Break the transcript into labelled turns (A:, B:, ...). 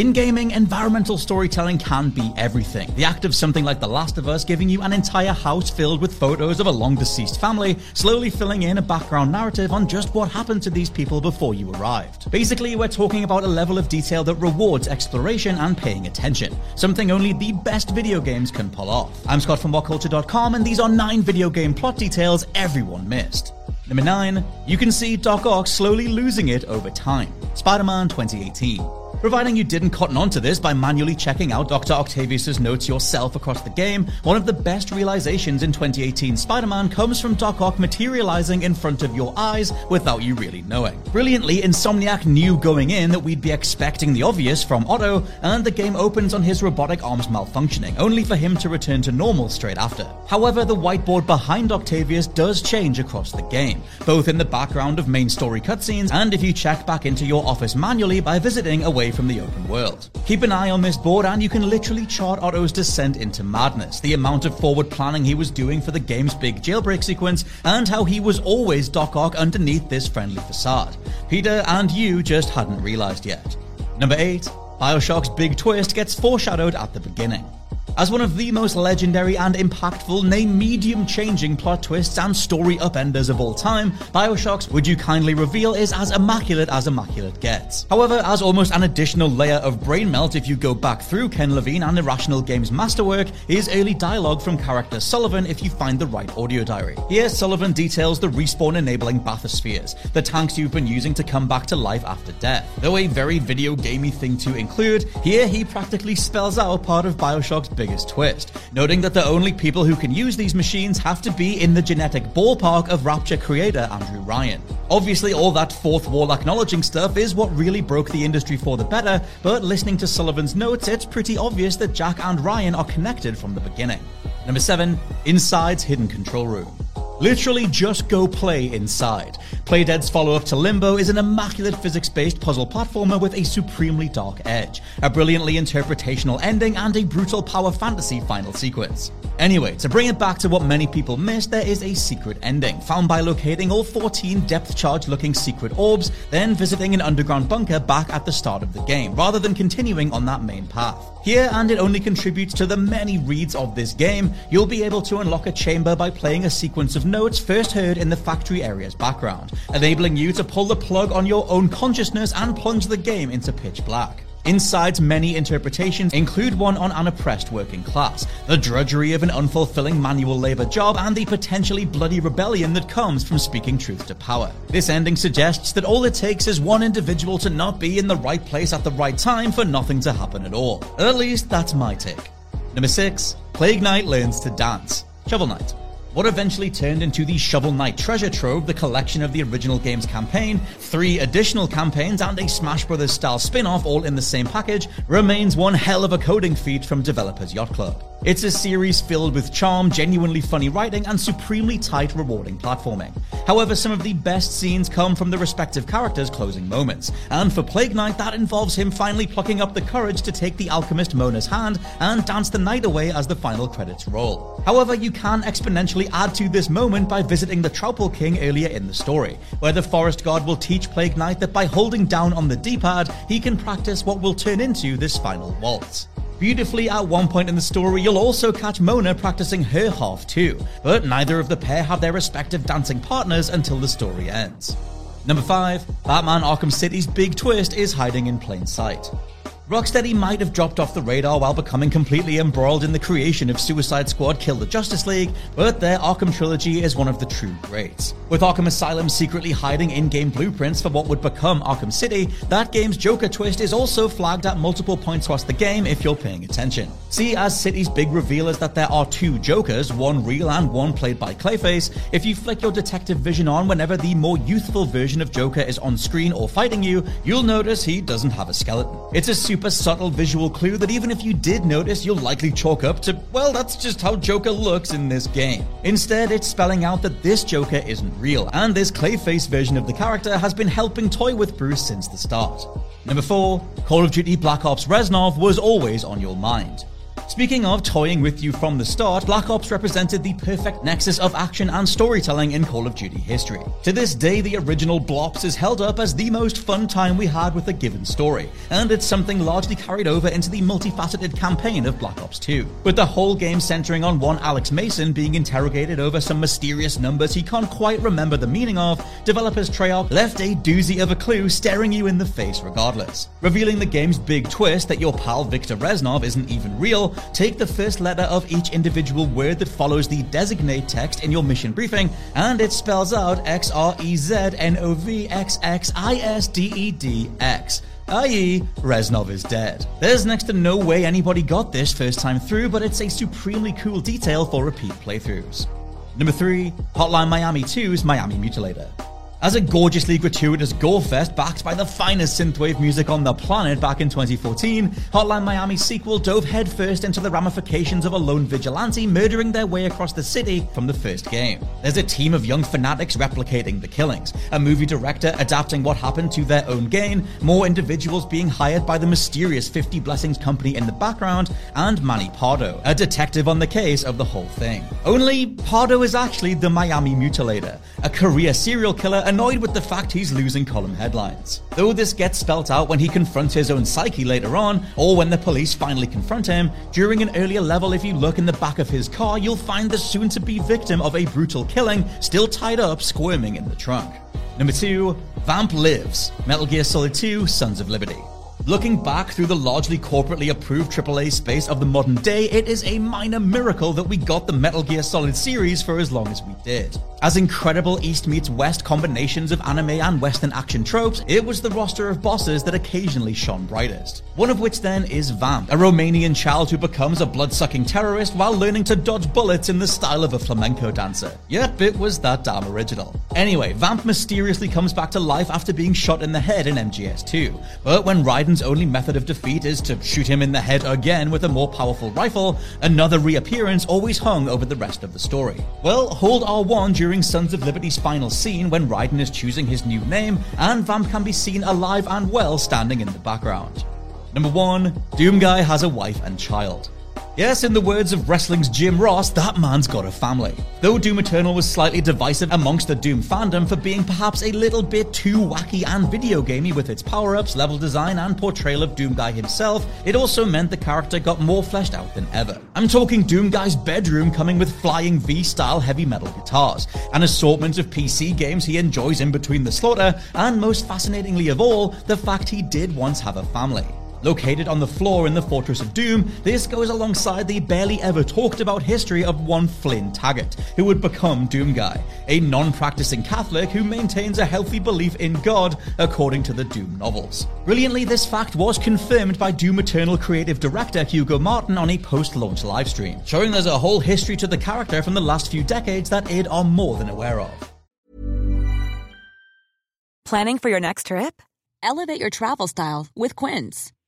A: In gaming, environmental storytelling can be everything. The act of something like The Last of Us giving you an entire house filled with photos of a long deceased family, slowly filling in a background narrative on just what happened to these people before you arrived. Basically, we're talking about a level of detail that rewards exploration and paying attention, something only the best video games can pull off. I'm Scott from WhatCulture.com, and these are 9 video game plot details everyone missed. Number 9, you can see Doc Ock slowly losing it over time. Spider Man 2018. Providing you didn't cotton onto this by manually checking out Dr. Octavius' notes yourself across the game, one of the best realizations in 2018 Spider Man comes from Doc Ock materializing in front of your eyes without you really knowing. Brilliantly, Insomniac knew going in that we'd be expecting the obvious from Otto, and the game opens on his robotic arms malfunctioning, only for him to return to normal straight after. However, the whiteboard behind Octavius does change across the game, both in the background of main story cutscenes and if you check back into your office manually by visiting away from the open world. Keep an eye on this board and you can literally chart Otto's descent into madness, the amount of forward planning he was doing for the game's big jailbreak sequence, and how he was always Doc Ock underneath this friendly facade. Peter and you just hadn't realized yet. Number 8. Bioshock's big twist gets foreshadowed at the beginning. As one of the most legendary and impactful, nay medium changing plot twists and story upenders of all time, Bioshock's Would You Kindly Reveal is as immaculate as immaculate gets. However, as almost an additional layer of brain melt if you go back through Ken Levine and Irrational Games' masterwork is early dialogue from character Sullivan if you find the right audio diary. Here, Sullivan details the respawn enabling bathyspheres, the tanks you've been using to come back to life after death. Though a very video gamey thing to include, here he practically spells out a part of Bioshock's biggest twist, noting that the only people who can use these machines have to be in the genetic ballpark of Rapture creator Andrew Ryan. Obviously, all that fourth wall acknowledging stuff is what really broke the industry for the better, but listening to Sullivan's notes, it's pretty obvious that Jack and Ryan are connected from the beginning. Number 7. Inside's Hidden Control Room. Literally just go play inside. Playdead's follow up to Limbo is an immaculate physics based puzzle platformer with a supremely dark edge, a brilliantly interpretational ending, and a brutal power fantasy final sequence. Anyway, to bring it back to what many people missed, there is a secret ending, found by locating all 14 depth charge looking secret orbs, then visiting an underground bunker back at the start of the game, rather than continuing on that main path. Here, and it only contributes to the many reads of this game, you'll be able to unlock a chamber by playing a sequence of notes first heard in the factory area's background, enabling you to pull the plug on your own consciousness and plunge the game into pitch black. Inside's many interpretations include one on an oppressed working class, the drudgery of an unfulfilling manual labor job, and the potentially bloody rebellion that comes from speaking truth to power. This ending suggests that all it takes is one individual to not be in the right place at the right time for nothing to happen at all. At least that's my take. Number 6. Plague Knight learns to dance. Shovel Knight. What eventually turned into the Shovel Knight Treasure Trove, the collection of the original game's campaign, three additional campaigns, and a Smash Bros. style spin off all in the same package, remains one hell of a coding feat from developers Yacht Club. It's a series filled with charm, genuinely funny writing, and supremely tight, rewarding platforming. However, some of the best scenes come from the respective characters' closing moments, and for Plague Knight, that involves him finally plucking up the courage to take the alchemist Mona's hand and dance the night away as the final credits roll. However, you can exponentially add to this moment by visiting the Troupple King earlier in the story, where the Forest God will teach Plague Knight that by holding down on the D-pad, he can practice what will turn into this final waltz. Beautifully, at one point in the story, you'll also catch Mona practicing her half too, but neither of the pair have their respective dancing partners until the story ends. Number 5. Batman Arkham City's big twist is hiding in plain sight. Rocksteady might have dropped off the radar while becoming completely embroiled in the creation of Suicide Squad Kill the Justice League, but their Arkham trilogy is one of the true greats. With Arkham Asylum secretly hiding in game blueprints for what would become Arkham City, that game's Joker twist is also flagged at multiple points across the game if you're paying attention. See, as City's big reveal is that there are two Jokers, one real and one played by Clayface, if you flick your detective vision on whenever the more youthful version of Joker is on screen or fighting you, you'll notice he doesn't have a skeleton. It's a super super subtle visual clue that even if you did notice, you'll likely chalk up to, well, that's just how Joker looks in this game. Instead, it's spelling out that this Joker isn't real, and this Clayface version of the character has been helping toy with Bruce since the start. Number 4, Call of Duty Black Ops Reznov was always on your mind. Speaking of toying with you from the start, Black Ops represented the perfect nexus of action and storytelling in Call of Duty history. To this day, the original Blops is held up as the most fun time we had with a given story, and it's something largely carried over into the multifaceted campaign of Black Ops 2. With the whole game centering on one Alex Mason being interrogated over some mysterious numbers he can't quite remember the meaning of, developers Treyarch left a doozy of a clue staring you in the face regardless. Revealing the game's big twist that your pal Victor Reznov isn't even real, Take the first letter of each individual word that follows the designate text in your mission briefing, and it spells out X R E Z N O V X X I S D E D X i.e., Reznov is dead. There's next to no way anybody got this first time through, but it's a supremely cool detail for repeat playthroughs. Number 3, Hotline Miami 2's Miami Mutilator. As a gorgeously gratuitous gore fest backed by the finest synthwave music on the planet back in 2014, Hotline Miami's sequel dove headfirst into the ramifications of a lone vigilante murdering their way across the city from the first game. There's a team of young fanatics replicating the killings, a movie director adapting what happened to their own gain, more individuals being hired by the mysterious 50 Blessings company in the background, and Manny Pardo, a detective on the case of the whole thing. Only Pardo is actually the Miami Mutilator, a career serial killer annoyed with the fact he's losing column headlines. Though this gets spelt out when he confronts his own psyche later on, or when the police finally confront him, during an earlier level, if you look in the back of his car, you'll find the soon to be victim of a brutal killing still tied up, squirming in the trunk. Number 2, Vamp Lives Metal Gear Solid 2 Sons of Liberty. Looking back through the largely corporately approved AAA space of the modern day, it is a minor miracle that we got the Metal Gear Solid series for as long as we did. As incredible East meets West combinations of anime and Western action tropes, it was the roster of bosses that occasionally shone brightest. One of which then is Vamp, a Romanian child who becomes a blood-sucking terrorist while learning to dodge bullets in the style of a flamenco dancer. Yep, it was that damn original. Anyway, Vamp mysteriously comes back to life after being shot in the head in MGS2, but when Raiden's only method of defeat is to shoot him in the head again with a more powerful rifle, another reappearance always hung over the rest of the story. Well, hold R1 during Sons of Liberty's final scene when Raiden is choosing his new name, and Vamp can be seen alive and well standing in the background. Number 1 Doom Guy has a wife and child. Yes, in the words of wrestling's Jim Ross, that man's got a family. Though Doom Eternal was slightly divisive amongst the Doom fandom for being perhaps a little bit too wacky and video gamey with its power ups, level design, and portrayal of Doom Guy himself, it also meant the character got more fleshed out than ever. I'm talking Doom Guy's bedroom coming with flying V style heavy metal guitars, an assortment of PC games he enjoys in between the slaughter, and most fascinatingly of all, the fact he did once have a family. Located on the floor in the Fortress of Doom, this goes alongside the barely ever talked about history of one Flynn Taggart, who would become Doom Guy, a non practicing Catholic who maintains a healthy belief in God, according to the Doom novels. Brilliantly, this fact was confirmed by Doom Eternal creative director Hugo Martin on a post launch livestream, showing there's a whole history to the character from the last few decades that id are more than aware of.
B: Planning for your next trip? Elevate your travel style with Quince.